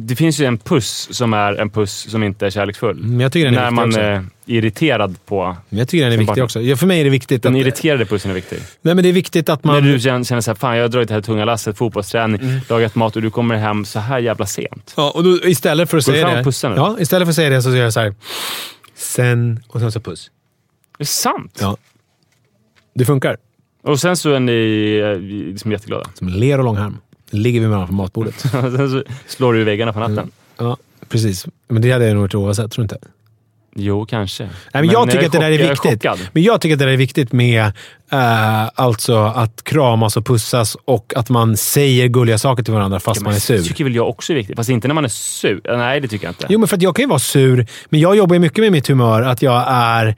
det finns ju en puss som är en puss som inte är kärleksfull. Men jag tycker den är när man också. är irriterad på... Men jag tycker den är viktig partner. också. Ja, för mig är det viktigt Den att... irriterade pussen är viktig. Nej, men det är viktigt att man... När du känner, såhär, fan jag har dragit det här tunga lasset, fotbollsträning, Mm. lagat mat och du kommer hem så här jävla sent. Ja, och då, istället för att Går säga det... nu? Ja, istället för att säga det så säger jag så här. Sen... Och sen så puss. Det är sant! Ja. Det funkar. Och sen så är ni eh, liksom jätteglada. Som ler och långharm. Ligger vi med varandra på matbordet. sen så slår du i väggarna på natten. Ja, precis. Men det hade jag nog gjort oavsett, tror du inte? Jo, kanske. Nej, men jag jag tycker att det där är chock- jag är viktigt. men jag tycker att det där är viktigt med eh, alltså att kramas och pussas och att man säger gulliga saker till varandra fast Ja, man men är sur. Det tycker väl jag också är viktigt. Fast inte när man är sur. Nej, det tycker jag inte. Jo, men för att jag kan ju vara sur, men jag jobbar ju mycket med mitt humör, att jag är,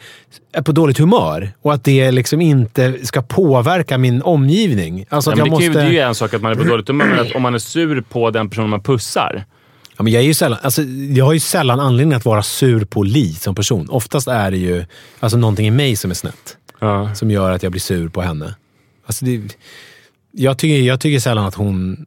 är på dåligt humör och att det liksom inte ska påverka min omgivning. Alltså Ja, att men jag det, kan ju, måste... det är ju en sak att man är på dåligt humör, men att om man är sur på den personen man pussar. Ja, men jag, är ju sällan, alltså, jag har ju sällan anledning att vara sur på Li som person. Oftast är det ju alltså, någonting i mig som är snett. Ja. Som gör att jag blir sur på henne. Alltså, det, jag, tycker, jag tycker sällan att hon...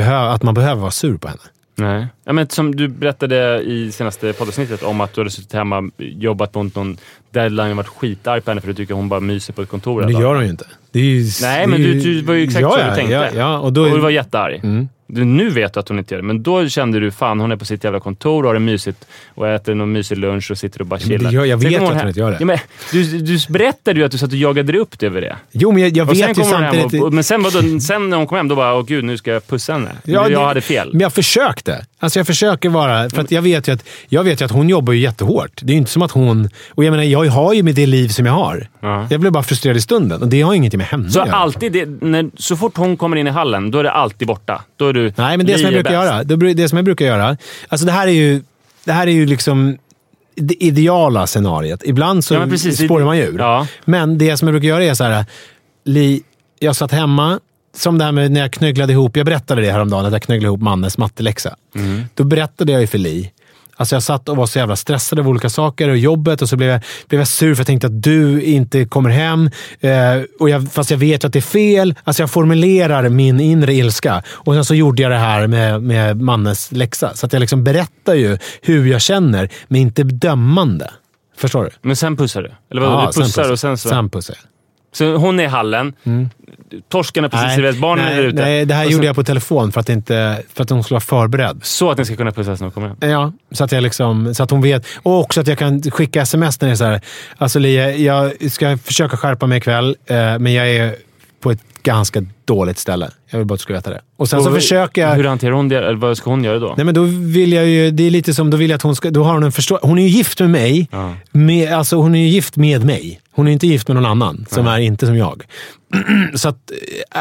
eh, att man behöver vara sur på henne. Nej. Ja, men som du berättade i senaste poddavsnittet om att du hade suttit hemma, jobbat mot någon deadline och varit skitarg på henne för du tycker hon bara myser på ett kontor. Men det gör hon ju inte. Ju, Nej, men är du, ju- du var ju exakt ja, så du tänkte. Ja, ja, och då, och du var jättearg. Mm. Du, nu vet du att hon inte gör det, men då kände du fan hon är på sitt jävla kontor och har det mysigt och äter någon mysig lunch och sitter och bara chillar. gör- jag vet kommer att hon inte gör det. Ja, men, du, du berättade ju att du satt och jagade upp dig över det. Jo, men jag, jag vet ju samtidigt... och, men sen, var då, sen när hon kom hem, då bara åh gud, nu ska jag pussa henne. Ja, jag det- hade fel. Men jag försökte. Alltså jag försöker vara... För att jag vet ju att, jag vet ju att hon jobbar ju jättehårt. Det är ju inte som att hon... Och jag menar, jag har ju med det liv som jag har. Ja. Jag blir bara frustrerad i stunden och det har ingenting med henne Så alltid det, när, så fort hon kommer in i hallen, då är det alltid borta. Då är du Nej, men det som jag brukar göra. Det, som jag brukar göra. Alltså det här är ju, det här är ju liksom det ideala scenariet. Ibland så Ja, precis. spårar man ju ur. Ja. Men det som jag brukar göra är så här. Li, jag satt hemma, som det här med när jag knögglade ihop. Jag berättade det häromdagen, att jag knögglade ihop Mannes matteläxa. Mm. Då berättade jag ju för Li. Alltså jag satt och var så jävla stressad av olika saker och jobbet och så blev jag, blev jag sur för jag tänkte att du inte kommer hem. Eh, och jag, fast jag vet att det är fel. Alltså jag formulerar min inre ilska. Och sen så gjorde jag det här med, med Mannes läxa. Så att jag liksom berättar ju hur jag känner, men inte dömande. Förstår du? Men sen pussar du? Eller vadå? Ja, du pussar och sen så... Sen pussar jag. Så hon är i hallen, torsken är precis serverat, barnen är nej, där ute. nej, det här Och gjorde jag på telefon för att, inte, för att hon skulle vara förberedd. Så att ni ska kunna pussas när hon kommer hem. Ja, så att, jag liksom, så att hon vet. Och också att jag kan skicka sms när det är så här. Alltså Lia, jag ska försöka skärpa mig ikväll, eh, men jag är på ett ganska dåligt ställe. Jag vill bara att du ska veta det. Och sen så Och försöker jag... Hur hanterar hon det? Eller vad ska hon göra då? Nej, men då vill jag ju... Det är lite som, då vill jag att hon ska... Då har hon en förstå, Hon är ju gift med mig. Ja. Med, alltså hon är ju gift med mig. Hon är inte gift med någon annan som är inte som jag. så att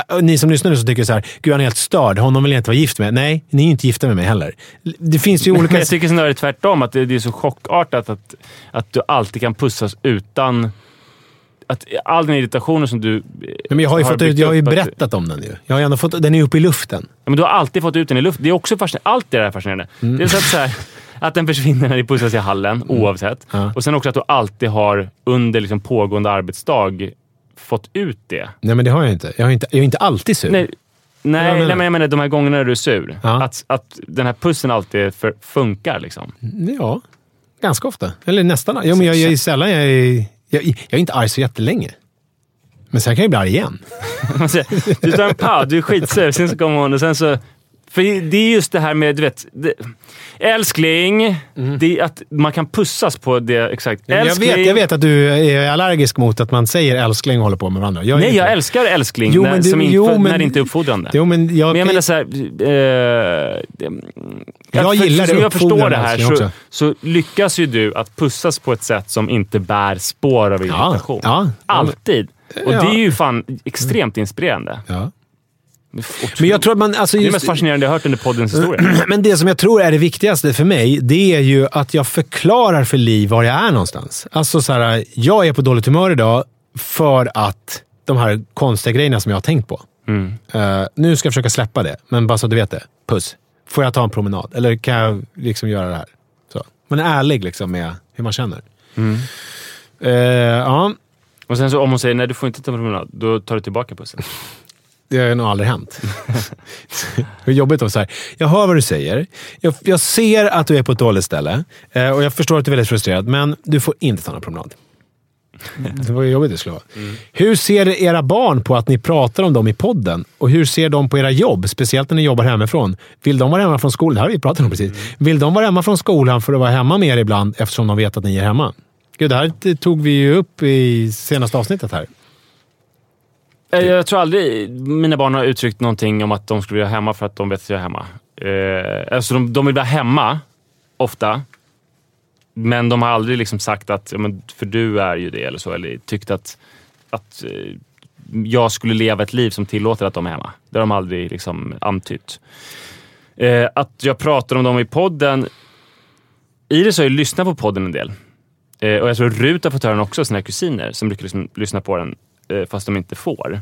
äh, ni som lyssnar nu så tycker så här, gud han är helt störd. Honom vill jag inte vara gift med. Nej, ni är ju inte gifta med mig heller. Det finns ju olika... Jag tycker snarare tvärtom, att det, det är så chockartat att, att du alltid kan pussas utan... Att all den irritationen som du Nej, men jag har ju, har fått ut, jag har ju att- berättat om den ju. Jag har ju ändå fått, den är uppe i luften. Ja, men du har alltid fått ut den i luft. Det är också fascinerande. Allt det där är fascinerande. Mm. Dels att, så här, att den försvinner när ni pussas i hallen, oavsett. Ja. Och sen också att du alltid har under liksom pågående arbetsdag fått ut det. Nej, men det har jag inte. Jag är inte, jag är inte alltid sur. Nej, jag nej, menar. nej, men jag menar de här gångerna du är sur. Ja. Att, att den här pussen alltid för, funkar. Liksom. Ja, ganska ofta. Eller nästan. Ja, men jag, jag är sällan... Jag är, jag, jag är inte arg så jättelänge. Men sen kan jag bli arg igen. Du tar en paus, du är skitsur, sen så kommer hon och sen så... För det är just det här med, du vet... Det, älskling, det är att man kan pussas på det exakt. Mm. Jag Älskling. vet, jag vet att du är allergisk mot att man säger älskling och håller på med varandra. Jag Nej, inte jag det. älskar älskling Jo, när, men du- som inte, jo, när men- det inte är uppfordrande. Jo, men jag, Men jag menar såhär... Eh, Jag för- gillar det Som jag förstår det här älskling så, så lyckas ju du att pussas på ett sätt som inte bär spår av irritation. ja. Alltid. Och Ja. det är ju fan extremt inspirerande. ja. Men jag tror att man... Alltså det är det just, mest fascinerande jag hört under poddens historia. Men det som jag tror är det viktigaste för mig, det är ju att jag förklarar för Liv var jag är någonstans. Alltså så här, jag är på dåligt humör idag för att de här konstiga grejerna som jag har tänkt på. Mm. Eh, nu ska jag försöka släppa det, men bara så att du vet det. Puss. Får jag ta en promenad? Eller kan jag liksom göra det här? Så. Man är ärlig liksom med hur man känner. Mm. Eh, ja, Och sen så om hon säger nej, du får inte ta en promenad, då tar du tillbaka pussen. det har nog aldrig hänt. Hur jobbigt att så här. Jag hör vad du säger. Jag, jag ser att du är på ett dåligt ställe eh, och jag förstår att du är väldigt frustrerad, men du får inte ta någon promenad. Det var ju jobbigt det skulle vara. Hur ser era barn på att ni pratar om dem i podden? Och hur ser de på era jobb? Speciellt när ni jobbar hemifrån. Vill de vara hemma från skolan? Det här har vi pratat om precis. Vill de vara hemma från skolan för att vara hemma med er ibland eftersom de vet att ni är hemma? Gud, det här tog vi ju upp i senaste avsnittet här. Eh, jag tror aldrig mina barn har uttryckt någonting om att de skulle vilja vara hemma för att de vet att jag är hemma. Eh, alltså de, de vill vara hemma, ofta. Men de har aldrig liksom sagt att, ja, men, för du är ju det eller så, eller tyckt att, att eh, jag skulle leva ett liv som tillåter att de är hemma. Det har de aldrig liksom antytt. Eh, att jag pratar om dem i podden. Iris har ju lyssnat på podden en del. Eh, och jag tror Rut har fått höra den också, sina kusiner som brukar liksom lyssna på den fast de inte får.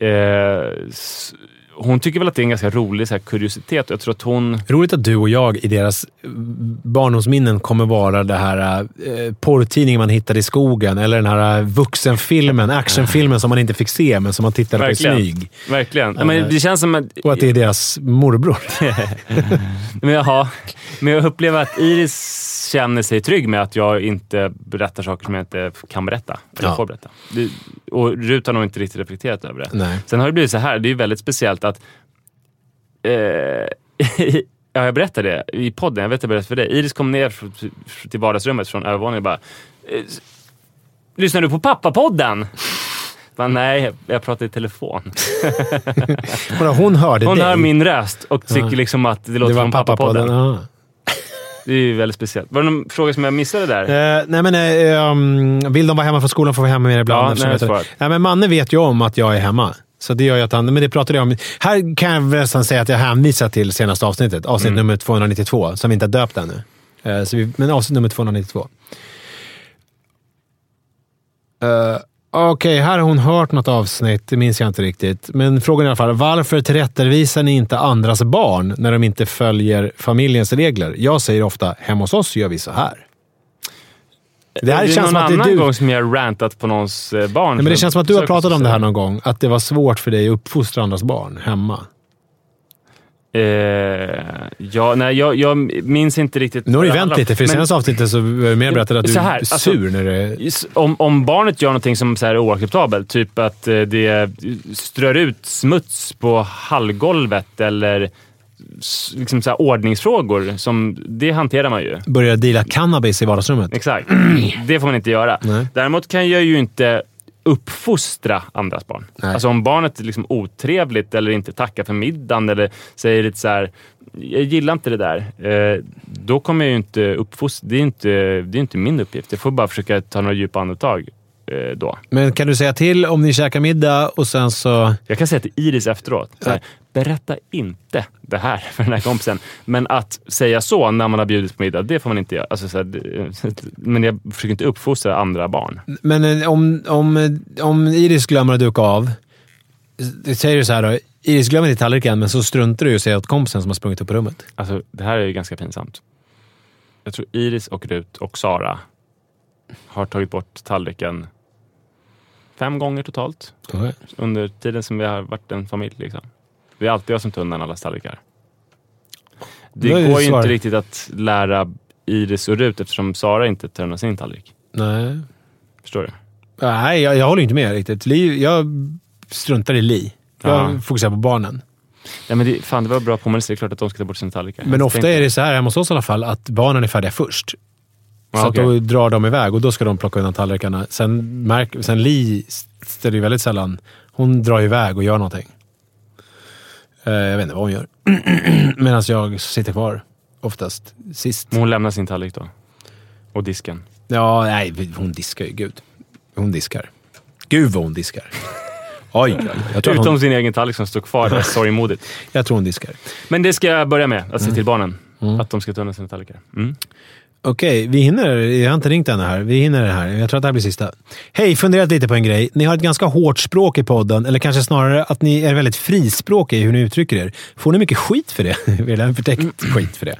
Eh, s- hon tycker väl att det är en ganska rolig så här, kuriositet jag tror att hon... Roligt att du och jag i deras barndomsminnen kommer vara det här eh, porrtidningen man hittade i skogen eller den här vuxenfilmen, actionfilmen som man inte fick se men som man tittade på i smyg. Verkligen. Ja, men det känns som att... Och att det är deras morbror. Men, jaha, men jag upplever att Iris känner sig trygg med att jag inte berättar saker som jag inte kan berätta. Eller Ja. får berätta. Det, och Rut har nog inte riktigt reflekterat över det. Nej. Sen har det blivit så här, det är ju väldigt speciellt att... Eh, ja, jag berättade det i podden. Jag vet att jag berättade för dig. Iris kom ner till vardagsrummet från övervåningen och bara... Eh, Lyssnar du på pappapodden? Bara, Nej, jag pratar i telefon. Hon hörde Hon dig. hör min röst och tycker liksom att det låter Det som pappapodden. pappapodden. Ja. Det är ju väldigt speciellt. Var det någon fråga som jag missade där? Eh, nej men, eh, um, vill de vara hemma från skolan får vi hemma med ibland. Ja, nej, jag nej, men Manne vet ju om att jag är hemma. Så det gör ju att han... Men det pratade jag om. Här kan jag nästan säga att jag hänvisar till senaste avsnittet. Avsnitt Mm. nummer 292, som vi inte har döpt ännu. Eh, så vi, men avsnitt nummer 292. Uh, Okej, här har hon hört något avsnitt. Det minns jag inte riktigt. Men frågan är i alla fall, varför tillrättavisar ni inte andras barn när de inte följer familjens regler? Jag säger ofta, hemma hos oss gör vi så här. Det här är känns någon det annan du. gång som jag har rantat på någons eh, barn. Nej, men det känns som att du har pratat om det här någon gång. Att det var svårt för dig att uppfostra andras barn hemma. Eh, ja, nej, jag, jag minns inte riktigt. Nu har det vänt lite, för i senaste avsnittet så var det mer berättat att du här, är alltså- sur när det... Om, om barnet gör någonting som så här är oacceptabelt, typ att eh, det strör ut smuts på hallgolvet eller liksom så ordningsfrågor, som, det hanterar man ju. Börjar deala cannabis i vardagsrummet. Exakt. Det får man inte göra. Nej. Däremot kan jag ju inte uppfostra andras barn. Nej. Alltså om barnet är liksom otrevligt eller inte tackar för middagen eller säger lite så här, jag gillar inte det där. Eh, då kommer jag ju inte uppfostra. Det är inte, det är inte min uppgift. Jag får bara försöka ta några djupa andetag då. Men kan du säga till om ni käkar middag och sen så... Jag kan säga till Iris efteråt, här, berätta inte det här för den här kompisen. Men att säga så när man har bjudit på middag, det får man inte göra. Alltså, så här, men jag försöker inte uppfostra andra barn. Men eh, om, om, om Iris glömmer att duka av. Säger du så här då. Iris glömmer inte tallriken, men så struntar du i att säga åt kompisen som har sprungit upp på rummet. Alltså, det här är ju ganska pinsamt. Jag tror Iris och Rut och Sara har tagit bort tallriken fem gånger totalt under tiden som vi har varit en familj. Liksom. Det är alltid jag som tar undan allas tallrikar. Det går ju svar. inte riktigt att lära Iris och Rut eftersom Sara inte tar undan sin tallrik. Nej. Förstår du? Nej, jag, jag håller inte med riktigt. Li, jag struntar i Li. Jag Ja. fokuserar på barnen. Ja, men det, fan, det var bra påminnelse. Det är klart att de ska ta bort sina tallrikar. Men ofta tänkte- är det så här hemma hos oss i alla fall, att barnen är färdiga först. Ja, så att då drar de iväg och då ska de plocka undan tallrikarna. Sen, märk, sen Li ställer ju väldigt sällan... Hon drar iväg och gör någonting. Eh, jag vet inte vad hon gör. Medan jag sitter kvar. Oftast sist. Men hon lämnar sin tallrik då? Och disken? Ja, nej, hon diskar ju. Gud. Hon diskar. Gud vad hon diskar. Oj, jag, tror Utom hon, sin egen tallrik som står kvar där sorgmodigt. jag tror hon diskar. Men det ska jag börja med, att se till barnen. Att de ska ta undan sina tallrikar. Mm. Okej, vi hinner. Jag har inte ringt ännu här. Vi hinner det här. Jag tror att det här blir sista. Hej, funderat lite på en grej. Ni har ett ganska hårt språk i podden, eller kanske snarare att ni är väldigt frispråkiga i hur ni uttrycker er. Får ni mycket skit för det? Eller förtäckt skit för det.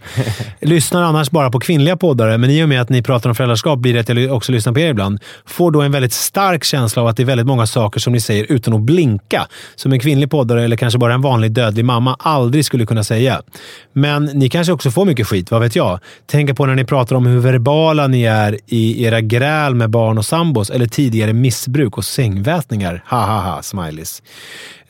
Lyssnar annars bara på kvinnliga poddare, men i och med att ni pratar om föräldraskap blir det att jag också lyssnar på er ibland. Får då en väldigt stark känsla av att det är väldigt många saker som ni säger utan att blinka. Som en kvinnlig poddare, eller kanske bara en vanlig dödlig mamma, aldrig skulle kunna säga. Men ni kanske också får mycket skit, vad vet jag? Tänker på när ni pratar om hur verbala ni är i era gräl med barn och sambos eller tidigare missbruk och sängvätningar. Ha ha ha, smileys.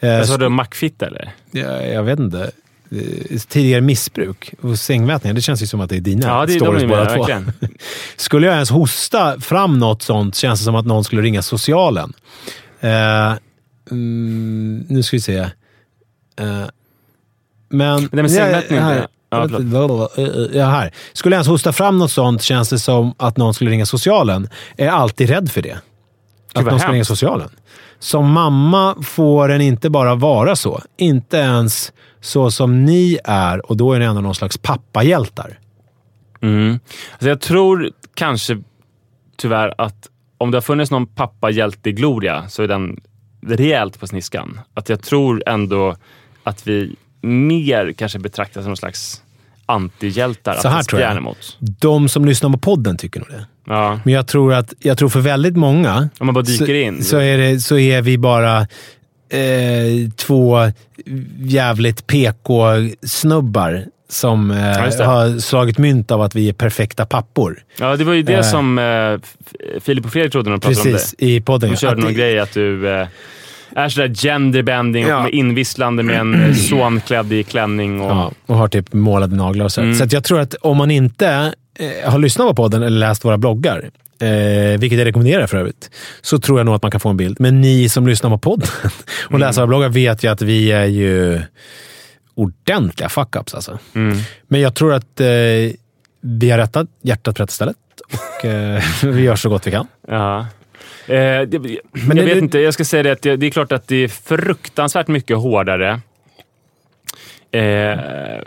Eh, Jag sa du mackfitta eller? jag, jag vet inte. Eh, Tidigare missbruk och sängvätningar, det känns ju som att det är dina Ja, det är de stories är båda två. verkligen. Skulle jag ens hosta fram något sånt känns det som att någon skulle ringa socialen. Eh, mm, nu ska vi se. Eh, men... Det med Ja, sängvätning, här- Ja, Ja, här. Skulle jag ens hosta fram något sånt känns det som att någon skulle ringa socialen. Jag är alltid rädd för det. Att någon ska ringa socialen. Som mamma får en inte bara vara så. Inte ens så som ni är och då är ni ändå någon slags pappahjältar. Mm. Alltså jag tror kanske tyvärr att om det har funnits någon pappahjälte i Gloria så är den rejält på sniskan. Att jag tror ändå att vi mer kanske betraktas som någon slags antihjältar Så här att tror jag. emot. De som lyssnar på podden tycker nog det. Ja, Men jag tror att jag tror för väldigt många om man bara dyker så, in. Så, är det, så är vi bara eh, två jävligt PK-snubbar som eh, det. har slagit mynt av att vi är perfekta pappor. Ja, det var ju det Eh. som eh, Filip och Fredrik trodde när de pratade Precis, om i podden. det. De ja. körde Att någon det- grej att du eh, är sådär genderbending Ja. och invisslande med en eh, son klädd i klänning. Och, Ja, och har typ målade naglar och så. Mm. Så att jag tror att om man inte eh, har lyssnat på podden eller läst våra bloggar, eh, vilket jag rekommenderar för övrigt, så tror jag nog att man kan få en bild. Men ni som lyssnar på podden och Mm. läser våra bloggar vet ju att vi är ju ordentliga fuck-ups alltså. Mm. Men jag tror att eh, vi har rättat hjärtat på rätt stället och eh, vi gör så gott vi kan. Ja. Eh, det, jag det- vet det- inte, jag ska säga det att det, det är klart att det är fruktansvärt mycket hårdare eh,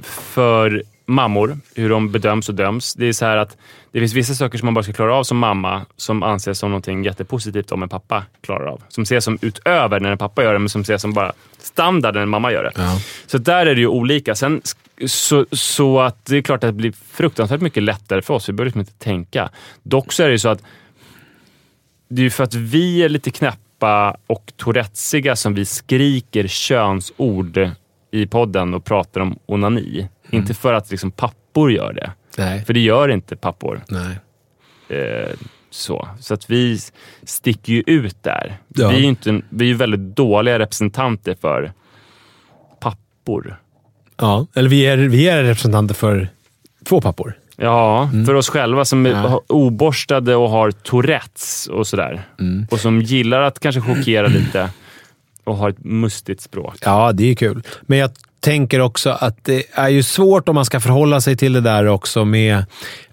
för mammor, hur de bedöms och döms. Det är så här att det finns vissa saker som man bara ska klara av som mamma som anses som någonting jättepositivt om en pappa klarar av. Som ses som utöver när en pappa gör det, men som ses som bara standard när en mamma gör det. Ja. Så där är det ju olika. Sen, så, så att det är klart att det blir fruktansvärt mycket lättare för oss. Vi behöver liksom inte tänka. Dock så är det ju så att det är ju för att vi är lite knäppa och tourettesiga som vi skriker könsord i podden och pratar om onani. Inte för att liksom pappor gör det. Nej. För det gör inte pappor. Eh, så. så att vi sticker ju ut där. Ja. Vi är ju inte, vi är väldigt dåliga representanter för pappor. Ja, eller vi är, vi är representanter för två pappor. Ja, för oss själva som är Mm. Ja. oborstade och har tourettes och sådär. Mm. Och som gillar att kanske chockera lite och har ett mustigt språk. Ja, det är kul. Men jag tänker också att det är ju svårt om man ska förhålla sig till det där också med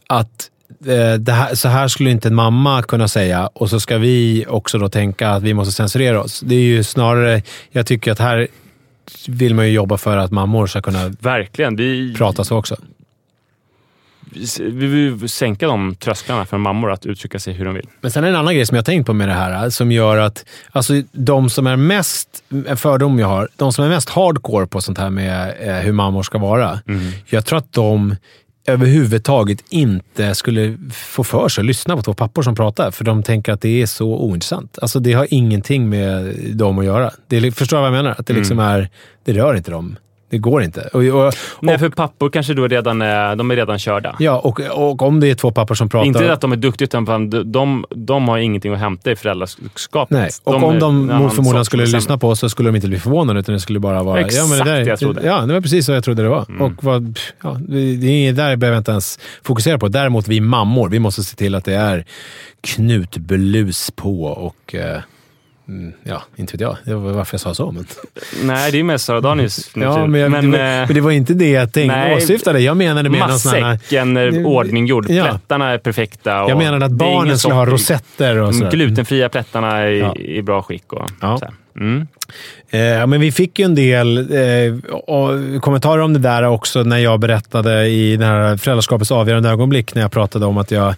att eh, det här, så här skulle inte en mamma kunna säga och så ska vi också då tänka att vi måste censurera oss. Det är ju snarare, jag tycker att här vill man ju jobba för att mammor ska kunna Verkligen. Vi, prata så också. Vi vill sänka de trösklarna för mammor att uttrycka sig hur de vill. Men sen är det en annan grej som jag har tänkt på med det här, som gör att alltså, de som är mest, en fördom jag har, de som är mest hardcore på sånt här med eh, hur mammor ska vara. Jag tror att de överhuvudtaget inte skulle få för sig att lyssna på två pappor som pratar, för de tänker att det är så ointressant. Alltså det har ingenting med dem att göra. Det förstår du vad jag menar? Att det liksom är, det rör inte dem. Det går inte. Och, och, och, Nej, för pappor kanske då redan är, de är redan körda. ja, och, och om det är två pappor som pratar... Inte att de är duktiga, utan de, de, har ingenting att hämta i föräldraskapet. Nej, och De om de mot förmodan skulle lyssna på oss så skulle de inte bli förvånade, utan det skulle bara vara... Exakt ja, men det, där, jag trodde. Ja, det var precis så jag trodde det var. Mm. Och vad, ja, det det är där behöver jag inte ens fokusera på. Däremot vi mammor, vi måste se till att det är knutblus på och... Eh, mm, ja, inte vet jag. Det var varför jag sa så. Men, Nej, det är mest Sara Danius ja, men, jag, men, det, var, eh, men det var inte det jag tänkte, nej, åsyftade. Jag menade här... Matsäcken är Det- ordninggjord. ja. Plättarna är perfekta. Och Jag menade att barnen skulle ha rosetter och De sådär. glutenfria plättarna är Ja. i bra skick. Och, Ja. Mm. Eh, men vi fick ju en del eh, kommentarer om det där också när jag berättade i den här föräldraskapets avgörande ögonblick, när jag pratade om att jag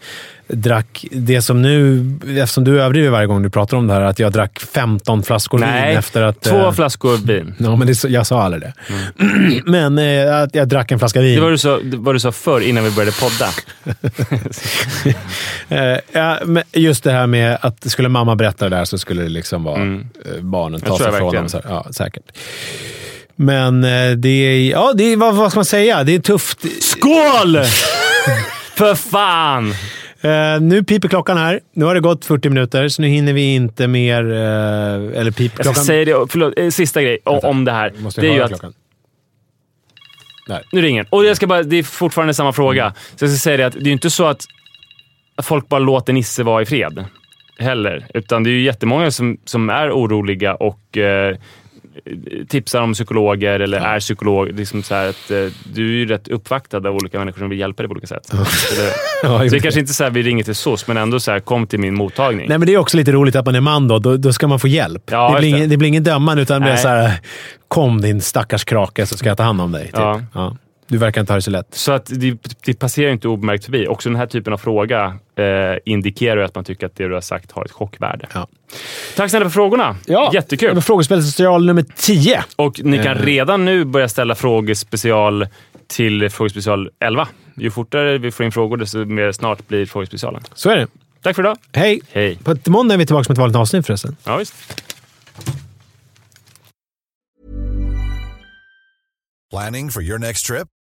drack det som nu, eftersom du överdriver varje gång du pratar om det här, att jag drack 15 flaskor Nej, vin efter att... två eh, flaskor vin. Ja, men det, jag sa aldrig det. men eh, att jag drack en flaska vin. Det var du sa, var du sa förr, innan vi började podda. Eh, ja, just det här med att skulle mamma berätta det där så skulle det liksom vara Mm. eh, barnen ta sig ifrån dem. Så. Ja, säkert. Men eh, det är... Ja, det är, vad, vad ska man säga? Det är tufft. Skål! För fan! Eh, nu piper klockan här. Nu har det gått 40 minuter, så nu hinner vi inte mer... Eh, eller piper Jag ska klockan... säga det, förlåt, sista grej om, om det här. Måste Det är ju att klockan? Där. Nu ringer den. Och jag ska bara, det är fortfarande samma fråga. Så jag ska säga det att det är ju inte så att folk bara låter Nisse vara i fred heller. Utan det är ju jättemånga som, som är oroliga och eh, tipsar om psykologer eller är psykolog. Liksom så att, eh, du är ju rätt uppvaktad av olika människor som vill hjälpa dig på olika sätt. Så det, Ja, så det är kanske inte så här vi ringer till SOS, men ändå så här, kom till min mottagning. Nej, men det är också lite roligt att man är man då. Då, då ska man få hjälp. Ja, det, blir ingen, det blir ingen dömande, utan det blir så här, Kom din stackars krake så ska jag ta hand om dig. Typ. Ja. Ja. Du verkar inte ha det så lätt. Så att det, det passerar inte obemärkt förbi. Också den här typen av fråga eh, indikerar ju att man tycker att det du har sagt har ett chockvärde. Ja. Tack snälla för frågorna. Jättekul. Det var frågespecial nummer 10. Och ni kan Eh. redan nu börja ställa frågespecial till frågespecial 11. Ju fortare vi får in frågor, desto mer snart blir frågespecialen. Så är det. Tack för idag. Hej! Hej. På måndag är vi tillbaka med ett vanligt avsnitt förresten. Ja, visst. Planning for your next trip?